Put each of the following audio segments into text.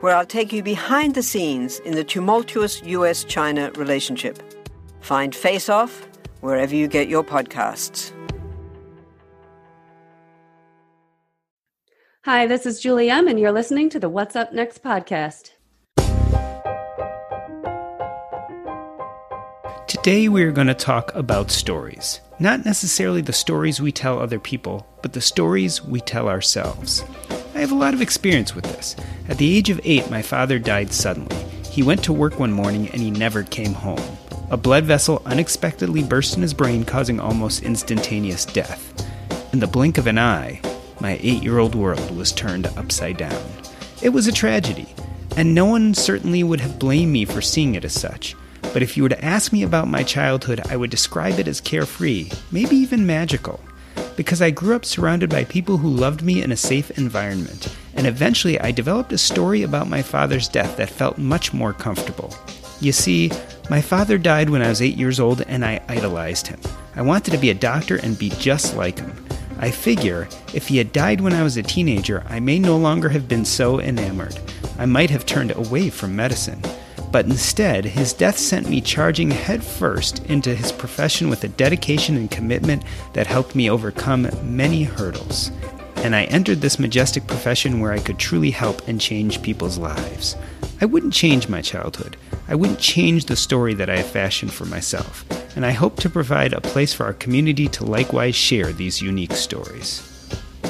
where I'll take you behind the scenes in the tumultuous US China relationship. Find Face Off wherever you get your podcasts. Hi, this is Julie M., and you're listening to the What's Up Next podcast. Today, we are going to talk about stories. Not necessarily the stories we tell other people, but the stories we tell ourselves. Have a lot of experience with this. At the age of eight, my father died suddenly. He went to work one morning and he never came home. A blood vessel unexpectedly burst in his brain, causing almost instantaneous death. In the blink of an eye, my eight year old world was turned upside down. It was a tragedy, and no one certainly would have blamed me for seeing it as such. But if you were to ask me about my childhood, I would describe it as carefree, maybe even magical because I grew up surrounded by people who loved me in a safe environment, and eventually I developed a story about my father's death that felt much more comfortable. You see, my father died when I was eight years old, and I idolized him. I wanted to be a doctor and be just like him. I figure if he had died when I was a teenager, I may no longer have been so enamored. I might have turned away from medicine. But instead, his death sent me charging headfirst into his profession with a dedication and commitment that helped me overcome many hurdles. And I entered this majestic profession where I could truly help and change people's lives. I wouldn't change my childhood. I wouldn't change the story that I have fashioned for myself. And I hope to provide a place for our community to likewise share these unique stories.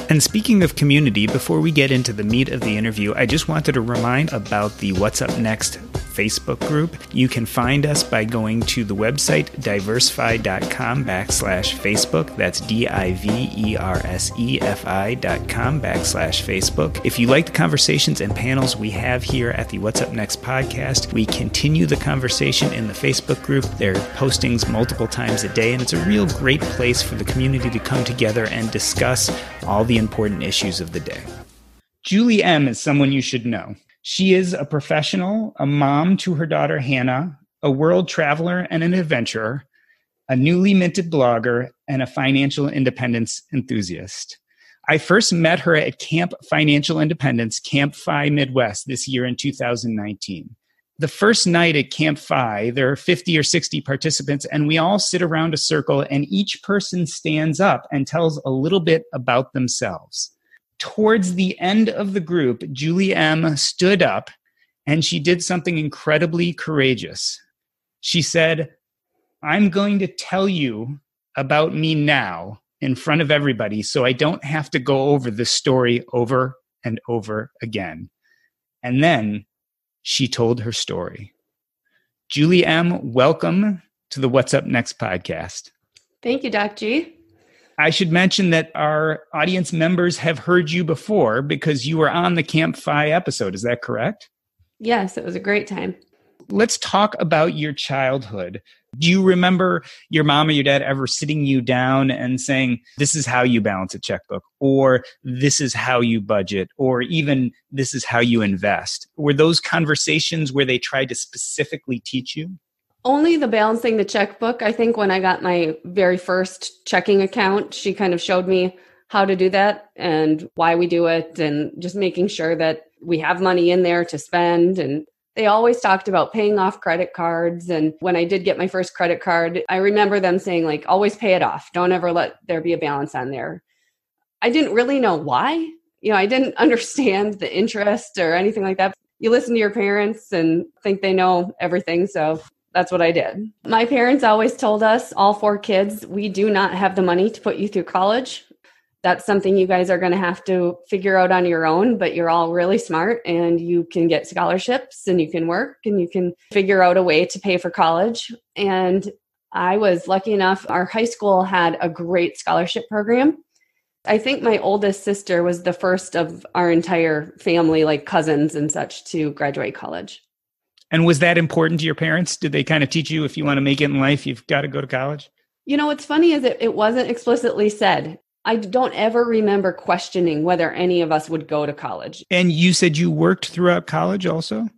And speaking of community, before we get into the meat of the interview, I just wanted to remind about the What's Up Next Facebook group. You can find us by going to the website diversefi.com backslash Facebook. That's D I V E R S E F I dot com backslash Facebook. If you like the conversations and panels we have here at the What's Up Next podcast, we continue the conversation in the Facebook group. There are postings multiple times a day, and it's a real great place for the community to come together and discuss all the important issues of the day. Julie M is someone you should know. She is a professional, a mom to her daughter Hannah, a world traveler and an adventurer, a newly minted blogger, and a financial independence enthusiast. I first met her at Camp Financial Independence, Camp FI Midwest, this year in 2019. The first night at Camp FI, there are 50 or 60 participants, and we all sit around a circle, and each person stands up and tells a little bit about themselves towards the end of the group, Julie M stood up and she did something incredibly courageous. She said, I'm going to tell you about me now in front of everybody so I don't have to go over this story over and over again. And then she told her story. Julie M., welcome to the What's Up Next podcast. Thank you, Doc G. I should mention that our audience members have heard you before because you were on the Camp FI episode. Is that correct? Yes, it was a great time. Let's talk about your childhood. Do you remember your mom or your dad ever sitting you down and saying, This is how you balance a checkbook, or this is how you budget, or even this is how you invest? Were those conversations where they tried to specifically teach you? Only the balancing the checkbook. I think when I got my very first checking account, she kind of showed me how to do that and why we do it and just making sure that we have money in there to spend. And they always talked about paying off credit cards. And when i did get my first credit card i remember them saying like always pay it off. Don't ever let there be a balance on there. I didn't really know why. You know i didn't understand the interest or anything like that. You listen to your parents and think they know everything. So that's what I did. My parents always told us, all four kids, we do not have the money to put you through college. That's something you guys are going to have to figure out on your own, but you're all really smart and you can get scholarships and you can work and you can figure out a way to pay for college. And I was lucky enough, our high school had a great scholarship program. I think my oldest sister was the first of our entire family, like cousins and such, to graduate college. And was that important to your parents? Did they kind of teach you if you want to make it in life, you've got to go to college? You know, what's funny is it, it wasn't explicitly said. I don't ever remember questioning whether any of us would go to college. And you said you worked throughout college also?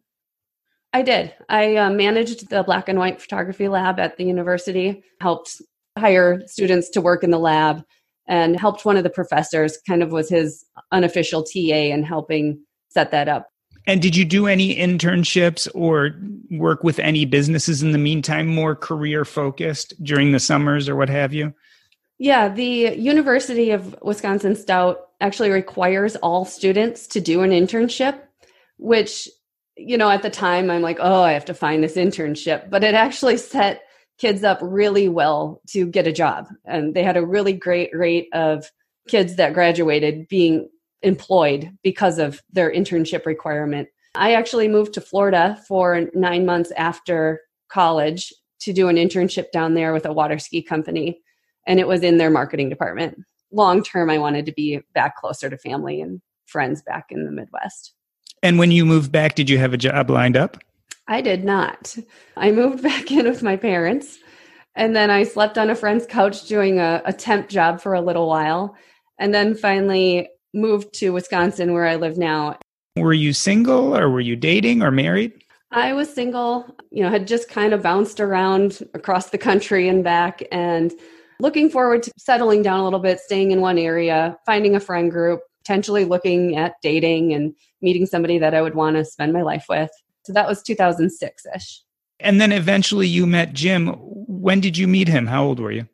I did. I uh, managed the black and white photography lab at the university, helped hire students to work in the lab, and helped one of the professors, kind of was his unofficial TA in helping set that up. And did you do any internships or work with any businesses in the meantime, more career focused during the summers or what have you? Yeah, the University of Wisconsin Stout actually requires all students to do an internship, which, you know, at the time I'm like, oh, I have to find this internship. But it actually set kids up really well to get a job. And they had a really great rate of kids that graduated being employed because of their internship requirement. I actually moved to Florida for nine months after college to do an internship down there with a water ski company, and it was in their marketing department. Long term, I wanted to be back closer to family and friends back in the Midwest. And when you moved back, did you have a job lined up? I did not. I moved back in with my parents, and then I slept on a friend's couch doing a, a temp job for a little while. And then finally moved to Wisconsin where I live now. Were you single or were you dating or married? I was single, you know, had just kind of bounced around across the country and back and looking forward to settling down a little bit, staying in one area, finding a friend group, potentially looking at dating and meeting somebody that I would want to spend my life with. So that was 2006 ish. And then eventually you met Jim. When did you meet him? How old were you?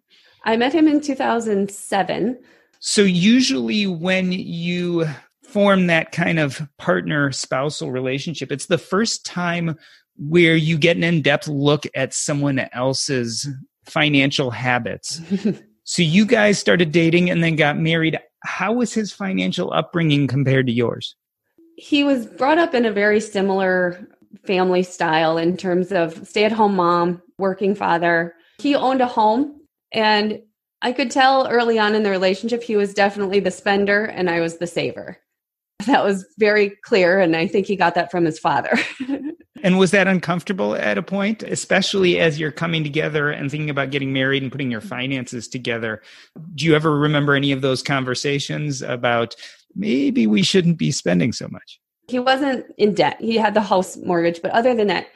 I met him in 2007. So, usually, when you form that kind of partner spousal relationship, it's the first time where you get an in depth look at someone else's financial habits. so, you guys started dating and then got married. How was his financial upbringing compared to yours? He was brought up in a very similar family style in terms of stay at home mom, working father. He owned a home and I could tell early on in the relationship he was definitely the spender and I was the saver. That was very clear, and I think he got that from his father. and was that uncomfortable at a point, especially as you're coming together and thinking about getting married and putting your finances together? Do you ever remember any of those conversations about maybe we shouldn't be spending so much? He wasn't in debt. He had the house mortgage, but other than that,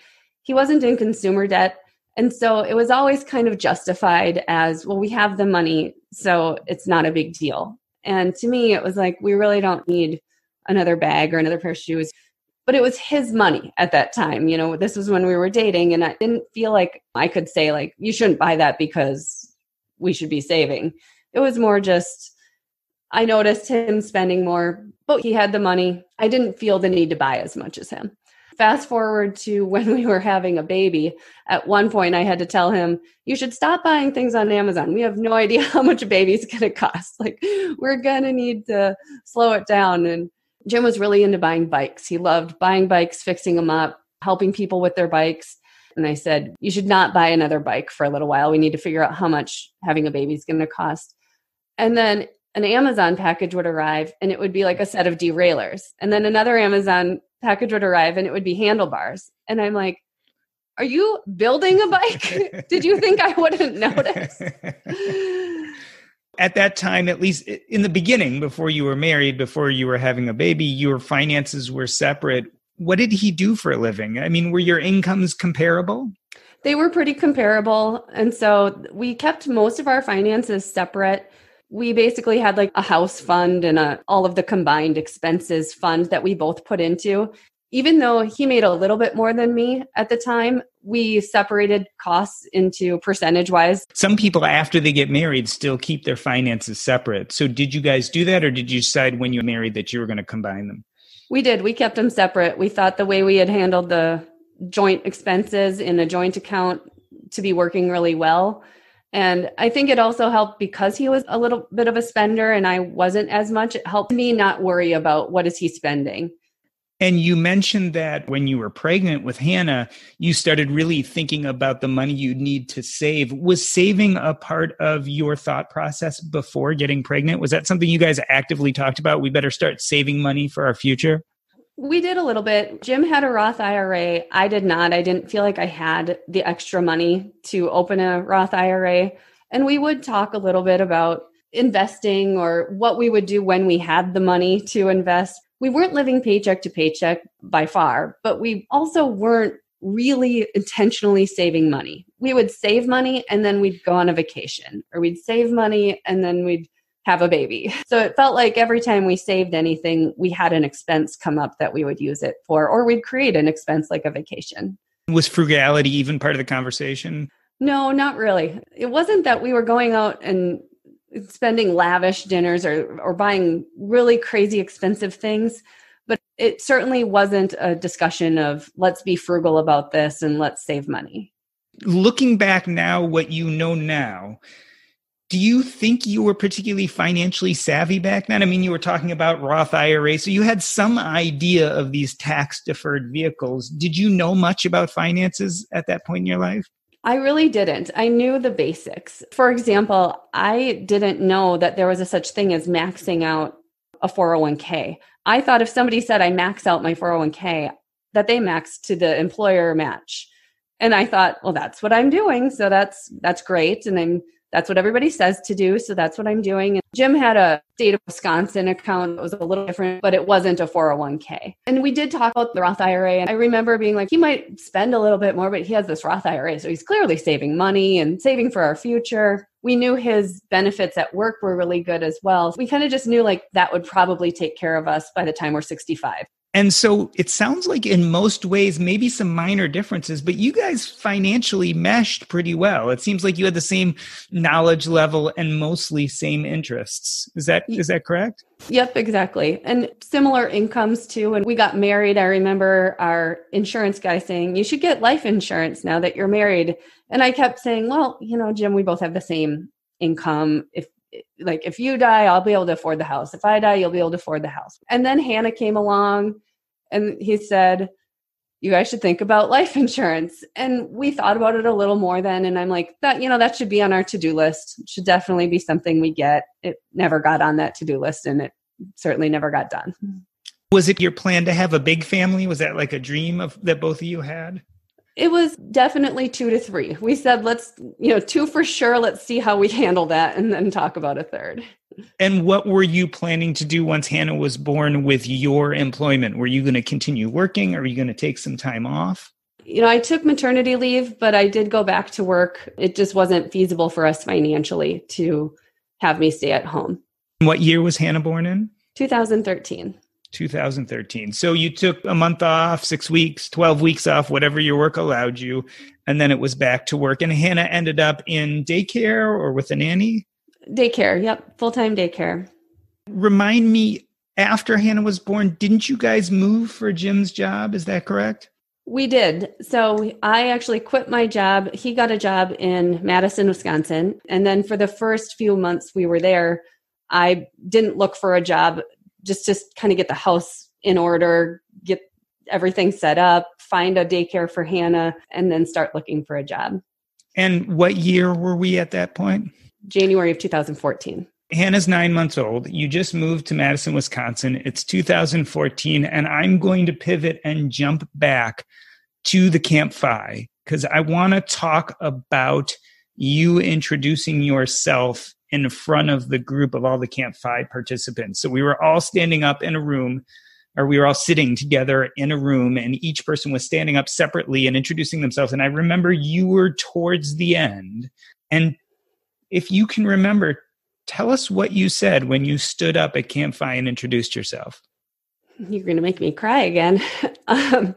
he wasn't in consumer debt. And so it was always kind of justified as, well, we have the money, so it's not a big deal. And to me, it was like, we really don't need another bag or another pair of shoes. But it was his money at that time. You know, this was when we were dating, and I didn't feel like I could say, like, you shouldn't buy that because we should be saving. It was more just, I noticed him spending more, but he had the money. I didn't feel the need to buy as much as him. Fast forward to when we were having a baby. At one point, I had to tell him, You should stop buying things on Amazon. We have no idea how much a baby's going to cost. Like, we're going to need to slow it down. And Jim was really into buying bikes. He loved buying bikes, fixing them up, helping people with their bikes. And I said, You should not buy another bike for a little while. We need to figure out how much having a baby is going to cost. And then an Amazon package would arrive and it would be like a set of derailleurs. And then another Amazon package would arrive and it would be handlebars. And I'm like, are you building a bike? Did you think I wouldn't notice? At that time, at least in the beginning, before you were married, before you were having a baby, your finances were separate. What did he do for a living? I mean, were your incomes comparable? They were pretty comparable. And so we kept most of our finances separate we basically had like a house fund and a, all of the combined expenses fund that we both put into. Even though he made a little bit more than me at the time, we separated costs into percentage wise. Some people, after they get married, still keep their finances separate. So, did you guys do that, or did you decide when you married that you were going to combine them? We did. We kept them separate. We thought the way we had handled the joint expenses in a joint account to be working really well. And I think it also helped because he was a little bit of a spender and I wasn't as much. It helped me not worry about what is he spending. And you mentioned that when you were pregnant with Hannah, you started really thinking about the money you need to save. Was saving a part of your thought process before getting pregnant? Was that something you guys actively talked about? We better start saving money for our future? We did a little bit. Jim had a Roth IRA. I did not. I didn't feel like I had the extra money to open a Roth IRA. And we would talk a little bit about investing or what we would do when we had the money to invest we weren't living paycheck to paycheck by far, but we also weren't really intentionally saving money. We would save money and then we'd go on a vacation, or we'd save money and then we'd have a baby. So it felt like every time we saved anything, we had an expense come up that we would use it for, or we'd create an expense like a vacation. Was frugality even part of the conversation? No, not really. It wasn't that we were going out and spending lavish dinners or or buying really crazy expensive things but it certainly wasn't a discussion of let's be frugal about this and let's save money looking back now what you know now do you think you were particularly financially savvy back then? I mean, you were talking about Roth IRA, so you had some idea of these tax deferred vehicles. Did you know much about finances at that point in your life? I really didn't. I knew the basics. For example, I didn't know that there was a such thing as maxing out a 401k. I thought if somebody said I max out my 401k, that they max to the employer match. And I thought, well, that's what I'm doing. So that's that's great. And I'm that's what everybody says to do. So that's what I'm doing. And Jim had a state of Wisconsin account that was a little different, but it wasn't a 401k. And we did talk about the Roth IRA. And I remember being like, he might spend a little bit more, but he has this Roth IRA. So he's clearly saving money and saving for our future. We knew his benefits at work were really good as well. We kind of just knew like that would probably take care of us by the time we're 65. And so it sounds like in most ways, maybe some minor differences, but you guys financially meshed pretty well. It seems like you had the same knowledge level and mostly same interests. Is that is that correct? Yep, exactly. And similar incomes too. When we got married, I remember our insurance guy saying, You should get life insurance now that you're married. And I kept saying, Well, you know, Jim, we both have the same income. If like if you die i'll be able to afford the house. If i die you'll be able to afford the house. And then hannah came along and he said you guys should think about life insurance. And we thought about it a little more then and i'm like that you know that should be on our to-do list. It should definitely be something we get. It never got on that to-do list and it certainly never got done. Was it your plan to have a big family? Was that like a dream of that both of you had it was definitely two to three. We said, let's, you know, two for sure. Let's see how we handle that and then talk about a third. And what were you planning to do once Hannah was born with your employment? Were you going to continue working? Or were you going to take some time off? You know, I took maternity leave, but I did go back to work. It just wasn't feasible for us financially to have me stay at home. What year was Hannah born in? 2013. 2013. So you took a month off, six weeks, 12 weeks off, whatever your work allowed you. And then it was back to work. And Hannah ended up in daycare or with a nanny? Daycare. Yep. Full time daycare. Remind me, after Hannah was born, didn't you guys move for Jim's job? Is that correct? We did. So I actually quit my job. He got a job in Madison, Wisconsin. And then for the first few months we were there, I didn't look for a job just to kind of get the house in order, get everything set up, find a daycare for Hannah, and then start looking for a job. And what year were we at that point? January of 2014. Hannah's nine months old. You just moved to Madison, Wisconsin. It's 2014, and I'm going to pivot and jump back to the Camp FI because I want to talk about you introducing yourself in front of the group of all the Camp participants. So we were all standing up in a room, or we were all sitting together in a room, and each person was standing up separately and introducing themselves. And I remember you were towards the end. And if you can remember, tell us what you said when you stood up at Camp and introduced yourself. You're going to make me cry again. um,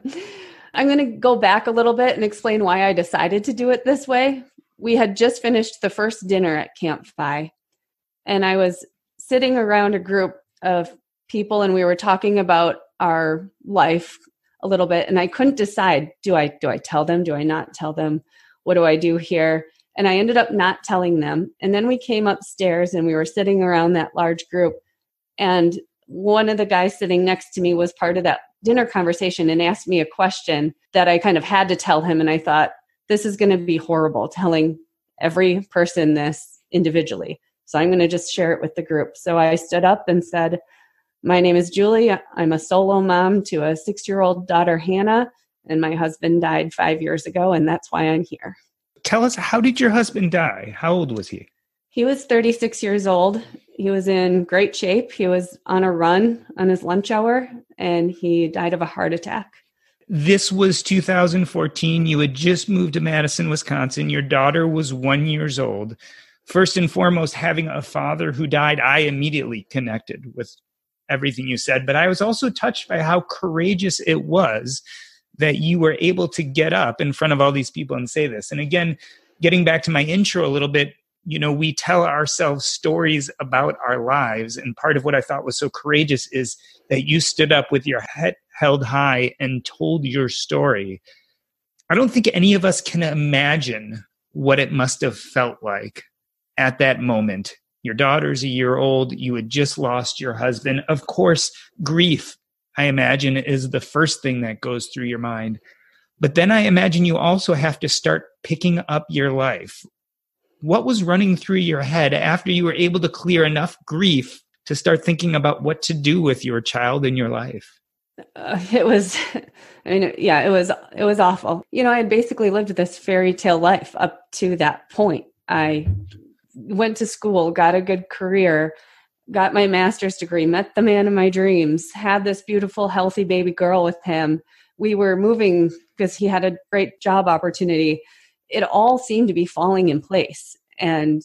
I'm going to go back a little bit and explain why I decided to do it this way we had just finished the first dinner at Camp FI, and I was sitting around a group of people, and we were talking about our life a little bit and I couldn't decide do I do I tell them do I not tell them? What do I do here? And I ended up not telling them. And then we came upstairs and we were sitting around that large group and one of the guys sitting next to me was part of that dinner conversation and asked me a question that I kind of had to tell him and I thought this is going to be horrible telling every person this individually so I'm going to just share it with the group so I stood up and said my name is Julie. I'm a solo mom to a six year old daughter, Hannah, and my husband died five years ago, and that's why I'm here. Tell us, how did your husband die? How old was he? He was 36 years old. He was in great shape. He was on a run on his lunch hour, and he died of a heart attack. This was 2014. You had just moved to Madison, Wisconsin. Your daughter was one years old. First and foremost, having a father who died, I immediately connected with everything you said, but I was also touched by how courageous it was that you were able to get up in front of all these people and say this. And again, getting back to my intro a little bit, you know, we tell ourselves stories about our lives. And part of what I thought was so courageous is that you stood up with your head held high and told your story. I don't think any of us can imagine what it must have felt like at that moment your daughter's a year old. You had just lost your husband. Of course, grief, I imagine, is the first thing that goes through your mind. But then I imagine you also have to start picking up your life. What was running through your head after you were able to clear enough grief to start thinking about what to do with your child in your life? Uh, it was i mean yeah it was it was awful you know i had basically lived this fairy tale life up to that point i went to school, got a good career, got my master's degree, met the man of my dreams, had this beautiful, healthy baby girl with him. We were moving because he had a great job opportunity. It all seemed to be falling in place. And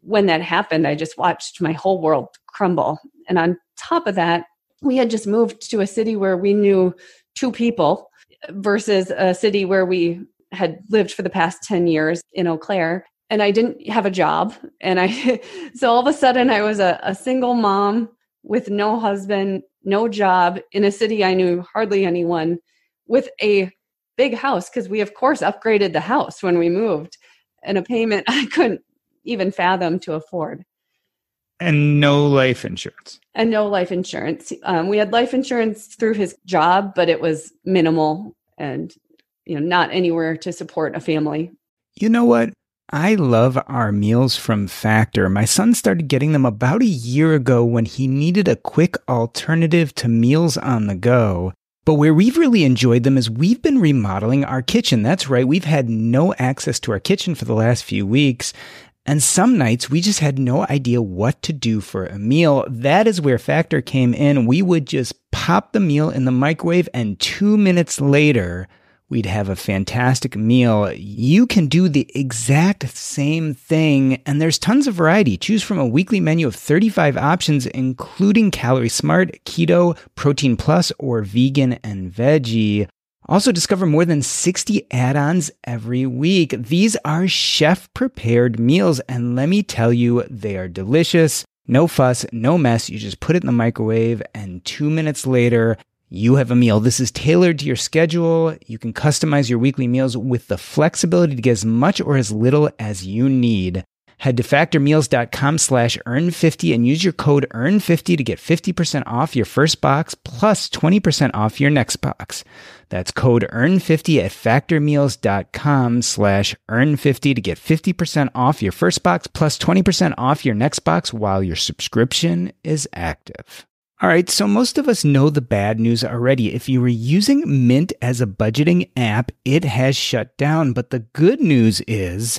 when that happened, I just watched my whole world crumble. And on top of that, we had just moved to a city where we knew two people versus a city where we had lived for the past 10 years in Eau Claire and I didn't have a job. And I, so all of a sudden I was a, a single mom with no husband, no job in a city I knew hardly anyone with a big house because we of course upgraded the house when we moved and a payment I couldn't even fathom to afford. And no life insurance. And no life insurance. Um, we had life insurance through his job, but it was minimal and you know not anywhere to support a family. You know what? I love our meals from Factor. My son started getting them about a year ago when he needed a quick alternative to meals on the go. But where we've really enjoyed them is we've been remodeling our kitchen. That's right, we've had no access to our kitchen for the last few weeks. And some nights we just had no idea what to do for a meal. That is where Factor came in. We would just pop the meal in the microwave, and two minutes later, we'd have a fantastic meal. You can do the exact same thing, and there's tons of variety. Choose from a weekly menu of 35 options, including Calorie Smart, Keto, Protein Plus, or Vegan and Veggie. Also, discover more than 60 add ons every week. These are chef prepared meals, and let me tell you, they are delicious. No fuss, no mess. You just put it in the microwave, and two minutes later, you have a meal. This is tailored to your schedule. You can customize your weekly meals with the flexibility to get as much or as little as you need. Head to factormeals.com slash earn50 and use your code earn50 to get 50% off your first box plus 20% off your next box. That's code earn50 at factormeals.com slash earn50 to get 50% off your first box plus 20% off your next box while your subscription is active. All right, so most of us know the bad news already. If you were using Mint as a budgeting app, it has shut down. But the good news is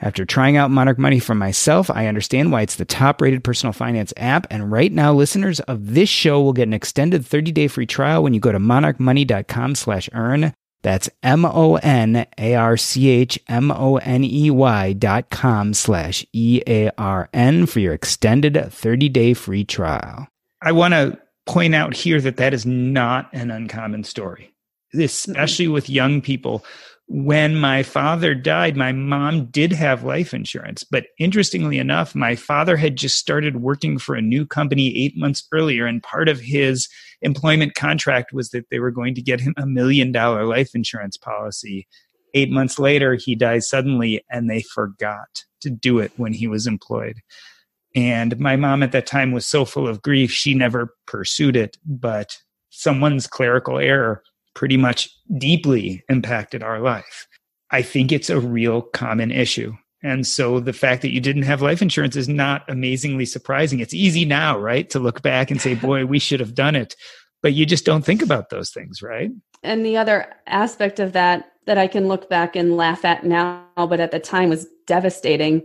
After trying out Monarch Money for myself, I understand why it's the top rated personal finance app. And right now, listeners of this show will get an extended 30 day free trial when you go to monarchmoney.com slash earn. That's M O N A R C H M O N E Y dot com slash E A R N for your extended 30 day free trial. I want to point out here that that is not an uncommon story, especially with young people when my father died, my mom did have life insurance. But interestingly enough, my father had just started working for a new company eight months earlier. And part of his employment contract was that they were going to get him a million dollar life insurance policy. Eight months later, he dies suddenly, and they forgot to do it when he was employed. And my mom at that time was so full of grief, she never pursued it. But someone's clerical error pretty much deeply impacted our life. I think it's a real common issue. And so the fact that you didn't have life insurance is not amazingly surprising. It's easy now, right, to look back and say, boy, we should have done it. But you just don't think about those things, right? And the other aspect of that that I can look back and laugh at now, but at the time was devastating,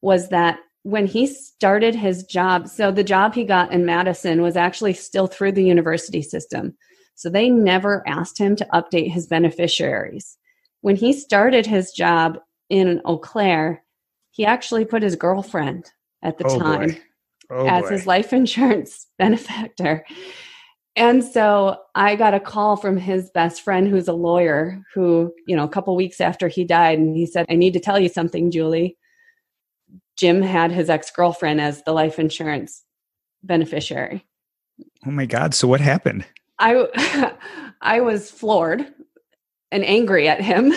was that when he started his job, so the job he got in Madison was actually still through the university system. So they never asked him to update his beneficiaries. When he started his job in Eau Claire, he actually put his girlfriend at the Oh, time. Oh, as boy. his life insurance benefactor. And so I got a call from his best friend who's a lawyer who, you know, a couple weeks after he died and he said, "I need to tell you something, Julie." Jim had his ex-girlfriend as the life insurance beneficiary. oh my God. So what happened? I I was floored and angry at him.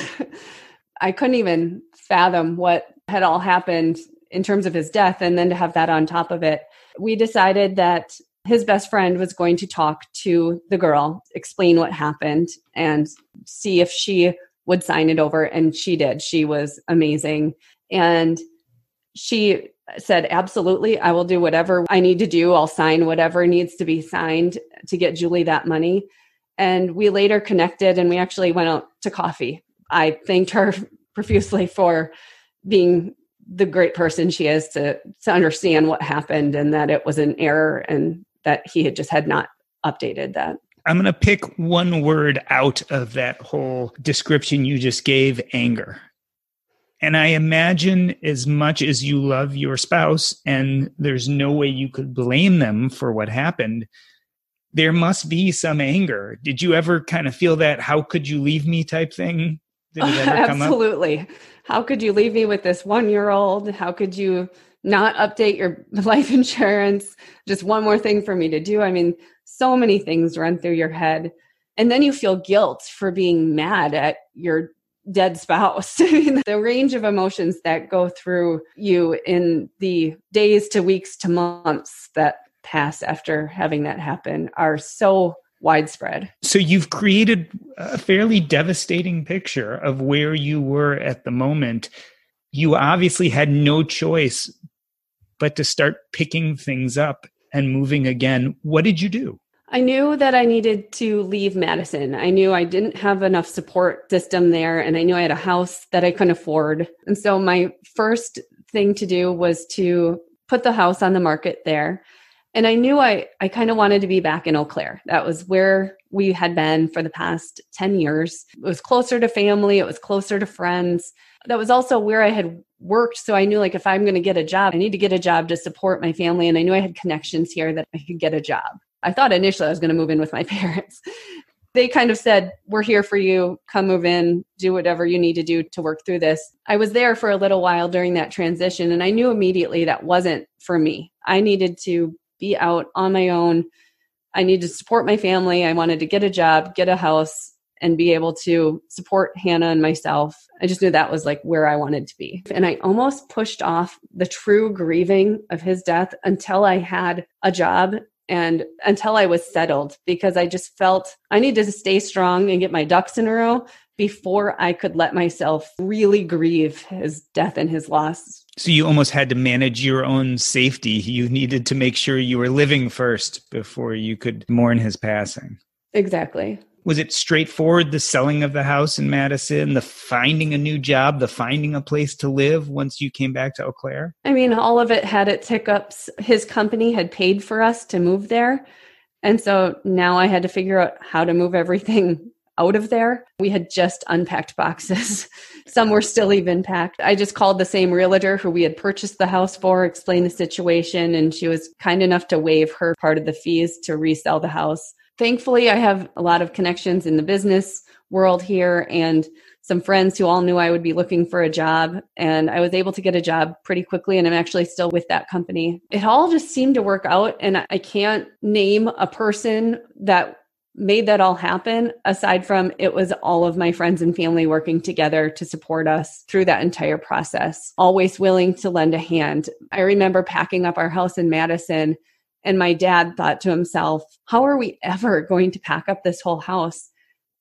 I couldn't even fathom what had all happened in terms of his death and then to have that on top of it. We decided that his best friend was going to talk to the girl, explain what happened and see if she would sign it over and she did. She was amazing and she said absolutely i will do whatever i need to do i'll sign whatever needs to be signed to get julie that money. And we later connected and we actually went out to coffee. I thanked her profusely for being the great person she is to to understand what happened and that it was an error and that he had just had not updated that. I'm going to pick one word out of that whole description you just gave anger. And I imagine as much as you love your spouse and there's no way you could blame them for what happened, there must be some anger. Did you ever kind of feel that how could you leave me type thing? Absolutely. How could you leave me with this one year old? How could you not update your life insurance? Just one more thing for me to do. I mean, so many things run through your head. And then you feel guilt for being mad at your dead spouse. The range of emotions that go through you in the days to weeks to months that pass after having that happen are so widespread. So you've created a fairly devastating picture of where you were at the moment. You obviously had no choice but to start picking things up and moving again. What did you do? I knew that I needed to leave Madison. I knew I didn't have enough support system there, and I knew I had a house that I couldn't afford. And so, my first thing to do was to put the house on the market there. And I knew I, I kind of wanted to be back in Eau Claire. That was where we had been for the past 10 years. It was closer to family, it was closer to friends. That was also where I had worked. So I knew, like, if I'm going to get a job, I need to get a job to support my family. And I knew I had connections here that I could get a job. I thought initially I was going to move in with my parents. they kind of said, We're here for you. Come move in, do whatever you need to do to work through this. I was there for a little while during that transition, and I knew immediately that wasn't for me. I needed to be out on my own. I needed to support my family. I wanted to get a job, get a house, and be able to support Hannah and myself. I just knew that was like where I wanted to be. And I almost pushed off the true grieving of his death until I had a job and until I was settled because I just felt I needed to stay strong and get my ducks in a row before I could let myself really grieve his death and his loss. So you almost had to manage your own safety. You needed to make sure you were living first before you could mourn his passing. Exactly was it straightforward the selling of the house in Madison, the finding a new job, the finding a place to live once you came back to Eau Claire? I mean, all of it had its hiccups. His company had paid for us to move there. And so now I had to figure out how to move everything out of there. We had just unpacked boxes. Some were still even packed. I just called the same realtor who we had purchased the house for, explained the situation, and she was kind enough to waive her part of the fees to resell the house thankfully, I have a lot of connections in the business world here and some friends who all knew I would be looking for a job. And I was able to get a job pretty quickly. And I'm actually still with that company. It all just seemed to work out. And I can't name a person that made that all happen aside from it was all of my friends and family working together to support us through that entire process always willing to lend a hand i remember packing up our house in madison and my dad thought to himself, how are we ever going to pack up this whole house?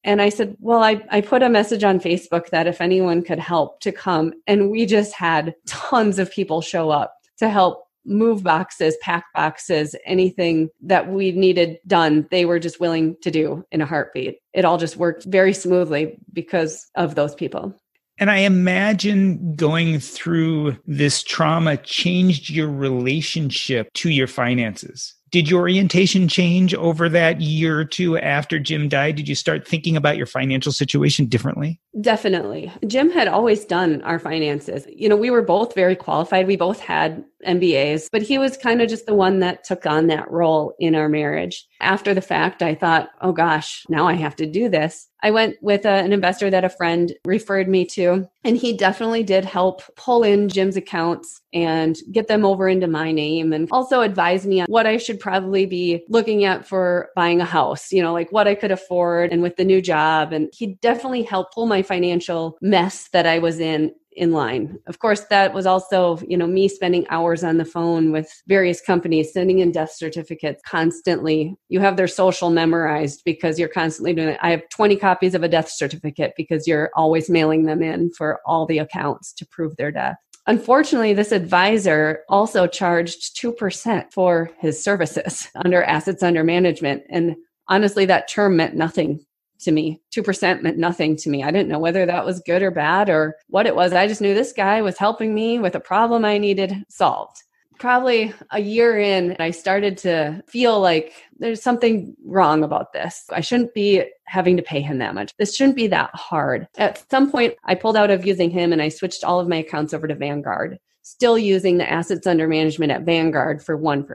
And I said, well, I, I put a message on Facebook that if anyone could help to come. And we just had tons of people show up to help move boxes, pack boxes, anything that we needed done, they were just willing to do in a heartbeat. It all just worked very smoothly because of those people. And I imagine going through this trauma changed your relationship to your finances. Did your orientation change over that year or two after Jim died? Did you start thinking about your financial situation differently? Definitely. Jim had always done our finances. You know, we were both very qualified. We both had MBAs, but he was kind of just the one that took on that role in our marriage. After the fact, I thought, oh gosh, now I have to do this. I went with a, an investor that a friend referred me to, and he definitely did help pull in Jim's accounts and get them over into my name and also advise me on what I should probably be looking at for buying a house, you know, like what I could afford and with the new job. And he definitely helped pull my financial mess that I was in in line. Of course, that was also, you know, me spending hours on the phone with various companies, sending in death certificates constantly. You have their social memorized because you're constantly doing it. I have 20 copies of a death certificate because you're always mailing them in for all the accounts to prove their death. Unfortunately, this advisor also charged 2% for his services under assets under management. And honestly, that term meant nothing to me. 2% meant nothing to me. I didn't know whether that was good or bad or what it was. I just knew this guy was helping me with a problem I needed solved. Probably a year in, I started to feel like there's something wrong about this. I shouldn't be having to pay him that much. This shouldn't be that hard. At some point, I pulled out of using him and I switched all of my accounts over to Vanguard still using the assets under management at Vanguard for 1%.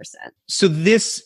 So this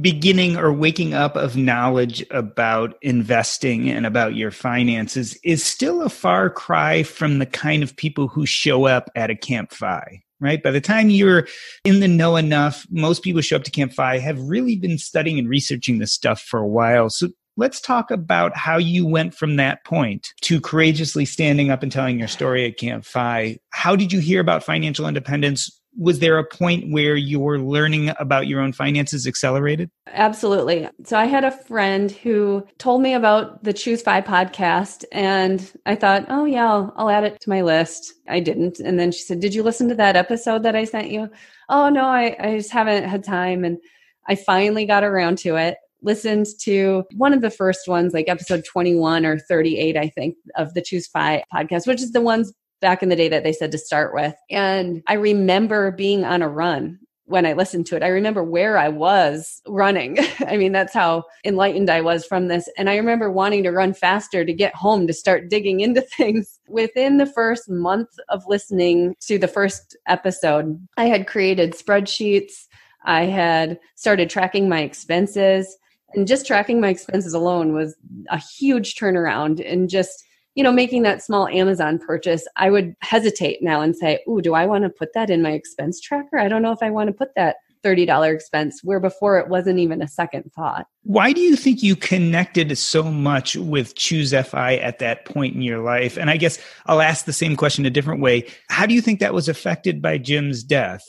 beginning or waking up of knowledge about investing and about your finances is still a far cry from the kind of people who show up at a Camp FI right? By the time you're in the know enough, most people show up to Camp FI have really been studying and researching this stuff for a while. So let's talk about how you went from that point to courageously standing up and telling your story at Camp FI. How did you hear about financial independence? Was there a point where your learning about your own finances accelerated? Absolutely. So I had a friend who told me about the Choose FI podcast, and I thought, oh, yeah, I'll, I'll add it to my list. I didn't. And then she said, Did you listen to that episode that I sent you? Oh, no, I, I just haven't had time. And I finally got around to it listened to one of the first ones, like episode 21 or 38, I think, of the Choose FI podcast, which is the ones back in the day that they said to start with. And I remember being on a run when I listened to it. I remember where I was running. I mean, that's how enlightened I was from this. And I remember wanting to run faster to get home to start digging into things. Within the first month of listening to the first episode, I had created spreadsheets. I had started tracking my expenses. And just tracking my expenses alone was a huge turnaround. And just, you know, making that small Amazon purchase, I would hesitate now and say, Ooh, do I want to put that in my expense tracker? I don't know if I want to put that $30 expense where before it wasn't even a second thought. Why do you think you connected so much with Choose FI at that point in your life? And I guess I'll ask the same question a different way. How do you think that was affected by Jim's death?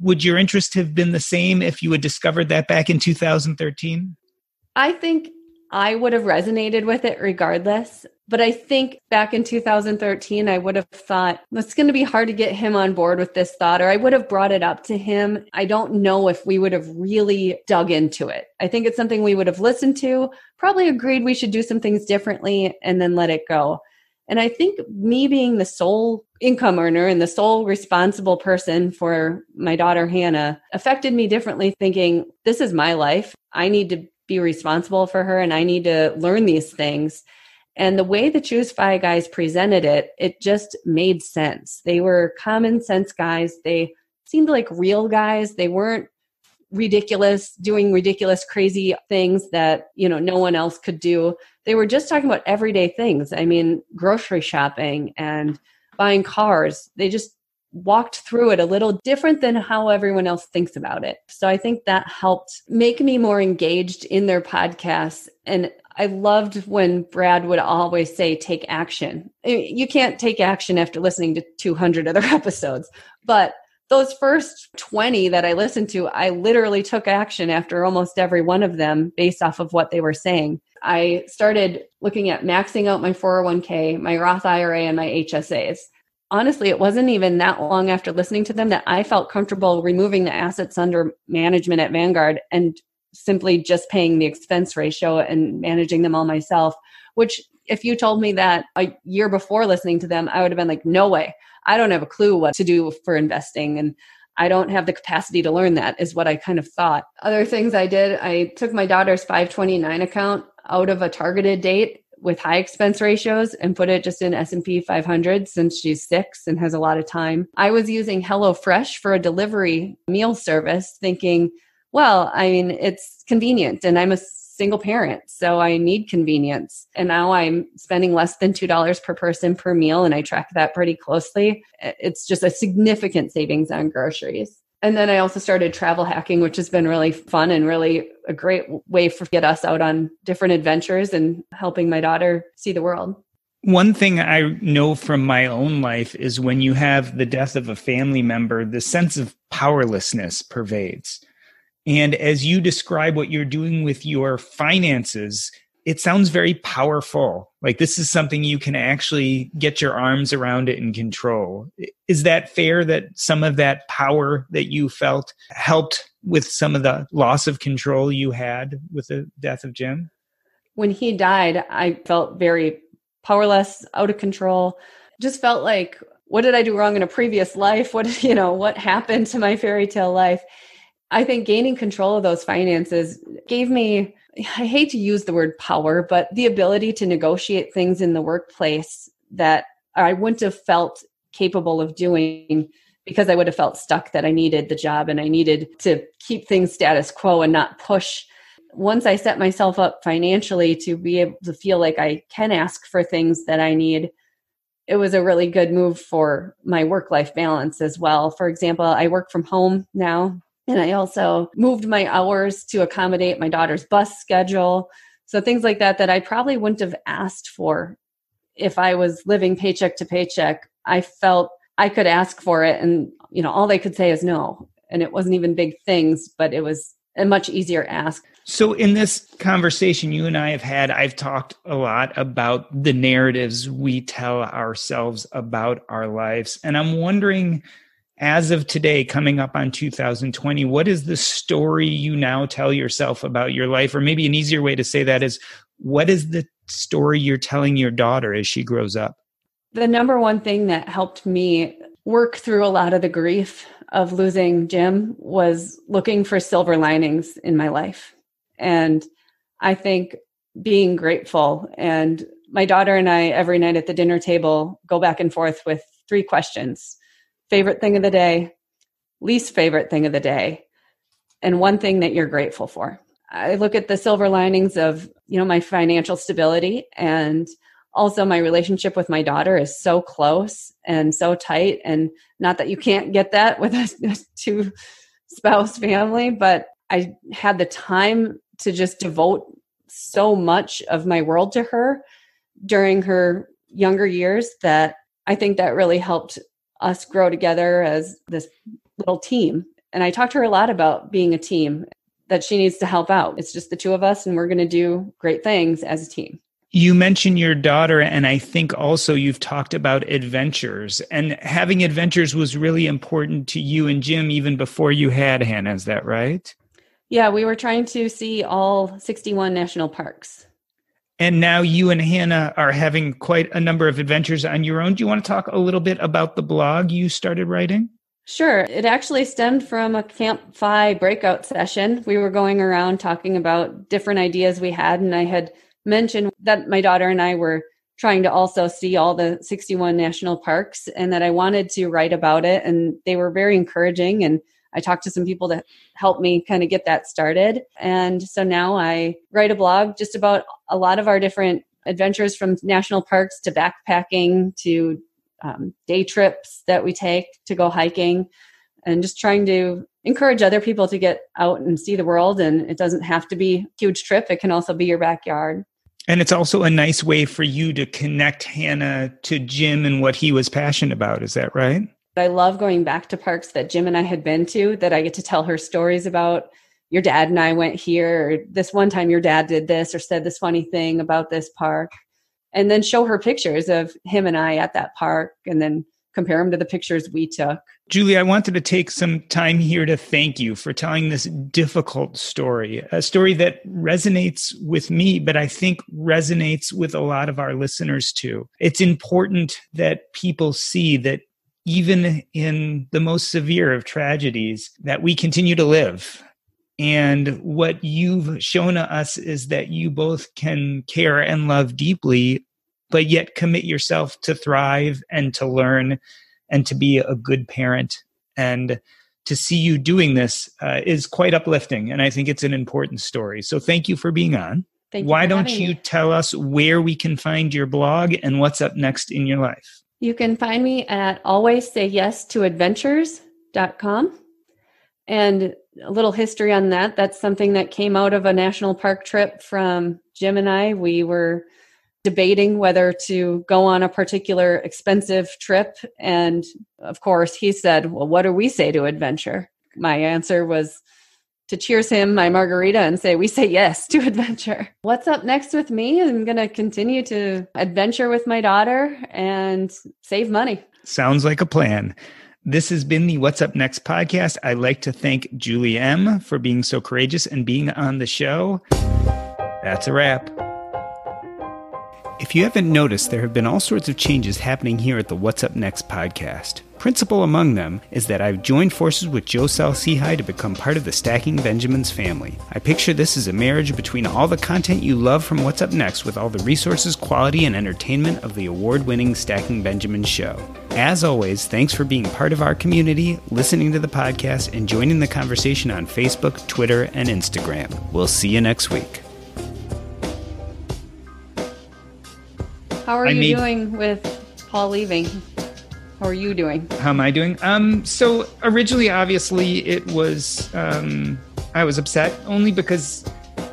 Would your interest have been the same if you had discovered that back in 2013? I think I would have resonated with it regardless. But I think back in 2013, I would have thought it's going to be hard to get him on board with this thought, or I would have brought it up to him. I don't know if we would have really dug into it. I think it's something we would have listened to, probably agreed we should do some things differently, and then let it go. And I think me being the sole income earner and the sole responsible person for my daughter Hannah affected me differently, thinking, this is my life. I need to be responsible for her and I need to learn these things. And the way the Choose FI guys presented it, it just made sense. They were common sense guys. They seemed like real guys. They weren't ridiculous, doing ridiculous, crazy things that, you know, no one else could do. They were just talking about everyday things. I mean, grocery shopping and buying cars. They just walked through it a little different than how everyone else thinks about it. So I think that helped make me more engaged in their podcasts. And I loved when Brad would always say, take action. You can't take action after listening to 200 other episodes, but those first 20 that I listened to, I literally took action after almost every one of them based off of what they were saying. I started looking at maxing out my 401k, my Roth IRA, and my HSAs honestly, it wasn't even that long after listening to them that I felt comfortable removing the assets under management at Vanguard and simply just paying the expense ratio and managing them all myself. Which, if you told me that a year before listening to them, I would have been like, no way. I don't have a clue what to do for investing. And I don't have the capacity to learn that, is what I kind of thought. Other things I did, I took my daughter's 529 account out of a targeted date with high expense ratios and put it just in S&P 500 since she's 6 and has a lot of time. I was using HelloFresh for a delivery meal service thinking, well, I mean, it's convenient and I'm a single parent, so I need convenience. And now I'm spending less than $2 per person per meal and I track that pretty closely. It's just a significant savings on groceries. And then I also started travel hacking, which has been really fun and really a great way for get us out on different adventures and helping my daughter see the world. One thing I know from my own life is when you have the death of a family member, the sense of powerlessness pervades. And as you describe what you're doing with your finances, it sounds very powerful. Like this is something you can actually get your arms around it and control. Is that fair that some of that power that you felt helped with some of the loss of control you had with the death of Jim? When he died, I felt very powerless, out of control. Just felt like what did I do wrong in a previous life? What you know, what happened to my fairy tale life? I think gaining control of those finances gave me I hate to use the word power, but the ability to negotiate things in the workplace that I wouldn't have felt capable of doing because I would have felt stuck that I needed the job and I needed to keep things status quo and not push. Once I set myself up financially to be able to feel like I can ask for things that I need, it was a really good move for my work life balance as well. For example, I work from home now and I also moved my hours to accommodate my daughter's bus schedule. So things like that that I probably wouldn't have asked for if I was living paycheck to paycheck. I felt I could ask for it and you know all they could say is no. And it wasn't even big things, but it was a much easier ask. So, in this conversation you and I have had, I've talked a lot about the narratives we tell ourselves about our lives. And I'm wondering as of today, coming up on 2020, what is the story you now tell yourself about your life? Or maybe an easier way to say that is, what is the story you're telling your daughter as she grows up? The number one thing that helped me work through a lot of the grief of losing Jim was looking for silver linings in my life. And I think being grateful and my daughter and I every night at the dinner table go back and forth with three questions favorite thing of the day, least favorite thing of the day, and one thing that you're grateful for. I look at the silver linings of, you know, my financial stability and also my relationship with my daughter is so close and so tight and not that you can't get that with a, two spouse family, but I had the time to just devote so much of my world to her during her younger years that I think that really helped us grow together as this little team. And I talked to her a lot about being a team, that she needs to help out. It's just the two of us, and we're going to do great things as a team. You mentioned your daughter, and I think also you've talked about adventures. And having adventures was really important to you and Jim even before you had Hannah. Is that right? Yeah, we were trying to see all 61 national parks. And now you and Hannah are having quite a number of adventures on your own. Do you want to talk a little bit about the blog you started writing? Sure. It actually stemmed from a Camp FI breakout session. We were going around talking about different ideas we had, and I had mentioned that my daughter and I were trying to also see all the 61 national parks and that I wanted to write about it. And they were very encouraging. And I talked to some people to help me kind of get that started. And so now I write a blog just about a lot of our different adventures from national parks to backpacking to um, day trips that we take to go hiking and just trying to encourage other people to get out and see the world. And it doesn't have to be a huge trip, it can also be your backyard. And it's also a nice way for you to connect Hannah to Jim and what he was passionate about. Is that right? I love going back to parks that Jim and I had been to that I get to tell her stories about. Your dad and I went here, this one time your dad did this or said this funny thing about this park. And then show her pictures of him and I at that park and then compare them to the pictures we took. Julie, I wanted to take some time here to thank you for telling this difficult story, a story that resonates with me, but I think resonates with a lot of our listeners too. It's important that people see that even in the most severe of tragedies, that we continue to live. And what you've shown us is that you both can care and love deeply, but yet commit yourself to thrive and to learn and to be a good parent. And to see you doing this uh, is quite uplifting. And I think it's an important story. So thank you for being on. Thank Why don't you me. tell us where we can find your blog and what's up next in your life? You can find me at always say yes to adventures.com. And a little history on that. That's something that came out of a national park trip from Jim and I. We were debating whether to go on a particular expensive trip. And of course, he said, Well, what do we say to adventure? My answer was to cheers him my margarita and say, We say yes to adventure. What's up next with me? I'm going to continue to adventure with my daughter and save money. Sounds like a plan. This has been the What's Up Next podcast. I'd like to thank Julie M for being so courageous and being on the show. That's a wrap. If you haven't noticed, there have been all sorts of changes happening here at the What's Up Next podcast. Principal among them is that I've joined forces with Joe Saul-Sehy to become part of the Stacking Benjamins family. I picture this as a marriage between all the content you love from What's Up Next with all the resources, quality, and entertainment of the award winning Stacking Benjamins show. As always, thanks for being part of our community, listening to the podcast, and joining the conversation on Facebook, Twitter, and Instagram. We'll see you next week. How are I you made- doing with Paul leaving? How are you doing? How am I doing? Um, so originally, obviously, it was um, I was upset only because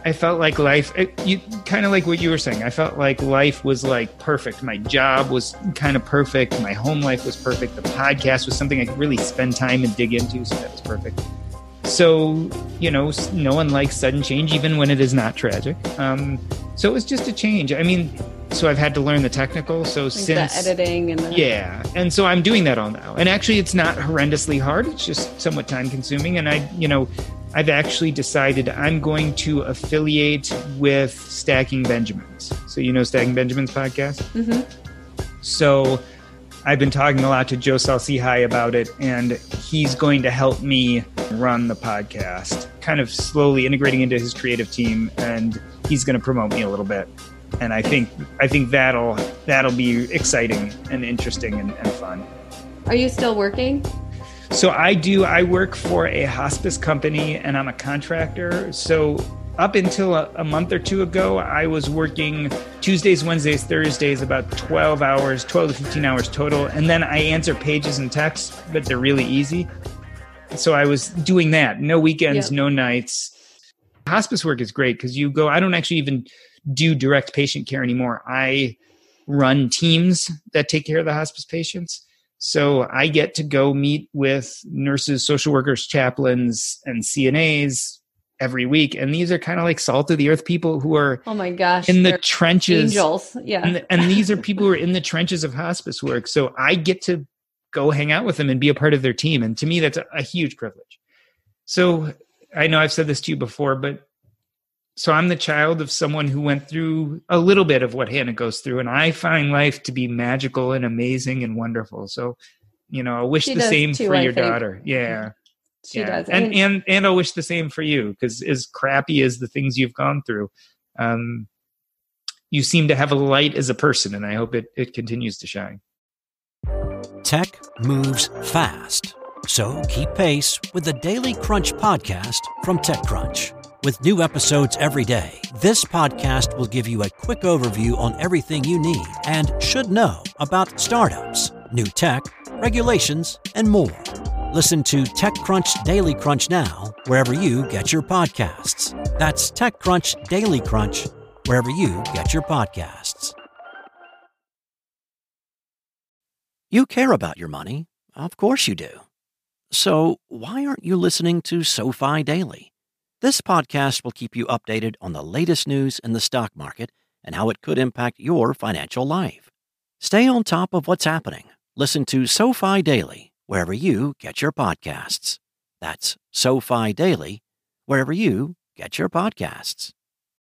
I felt like life. It, you kind of like what you were saying. I felt like life was like perfect. My job was kind of perfect. My home life was perfect. The podcast was something I could really spend time and dig into, so that was perfect. So you know, no one likes sudden change, even when it is not tragic. Um, so it was just a change. I mean, so I've had to learn the technical. So Like since the editing and the yeah, and so I'm doing that all now. And actually, it's not horrendously hard. It's just somewhat time consuming. And I, you know, I've actually decided I'm going to affiliate with Stacking Benjamins. So you know Stacking Benjamins podcast. Mhm. So I've been talking a lot to Joe Saul-Sehy about it, and he's going to help me run the podcast, kind of slowly integrating into his creative team, and he's going to promote me a little bit. And I think I think that'll that'll be exciting and interesting and, and fun. Are you still working? So I do, I work for a hospice company and I'm a contractor. So up until a, a, month or two ago, I was working Tuesdays, Wednesdays, Thursdays, about 12 hours, 12 to 15 hours total. And then I answer pages and texts, but they're really easy. So I was doing that. No weekends, no nights. Hospice work is great because you go, I don't actually even do direct patient care anymore. I run teams that take care of the hospice patients. So I get to go meet with nurses, social workers, chaplains, and CNAs every week. And these are kind of like salt of the earth people who are oh my gosh in the trenches. Angels. Yeah. And, and these are people who are in the trenches of hospice work. So I get to go hang out with them and be a part of their team. And to me, that's a, a huge privilege. So I know I've said this to you before, but so I'm the child of someone who went through a little bit of what Hannah goes through, and I find life to be magical and amazing and wonderful. So, you know, I wish she the same too, for I your think. daughter. Yeah, she yeah. does, and and and I wish the same for you because as crappy as the things you've gone through, um, you seem to have a light as a person, and I hope it it continues to shine. Tech moves fast, so keep pace with the Daily Crunch podcast from TechCrunch. With new episodes every day, this podcast will give you a quick overview on everything you need and should know about startups, new tech, regulations, and more. Listen to TechCrunch Daily Crunch now, wherever you get your podcasts. That's TechCrunch Daily Crunch, wherever you get your podcasts. You care about your money. Of course you do. So, why aren't you listening to SoFi Daily? This podcast will keep you updated on the latest news in the stock market and how it could impact your financial life. Stay on top of what's happening. Listen to SoFi Daily wherever you get your podcasts. That's SoFi Daily wherever you get your podcasts.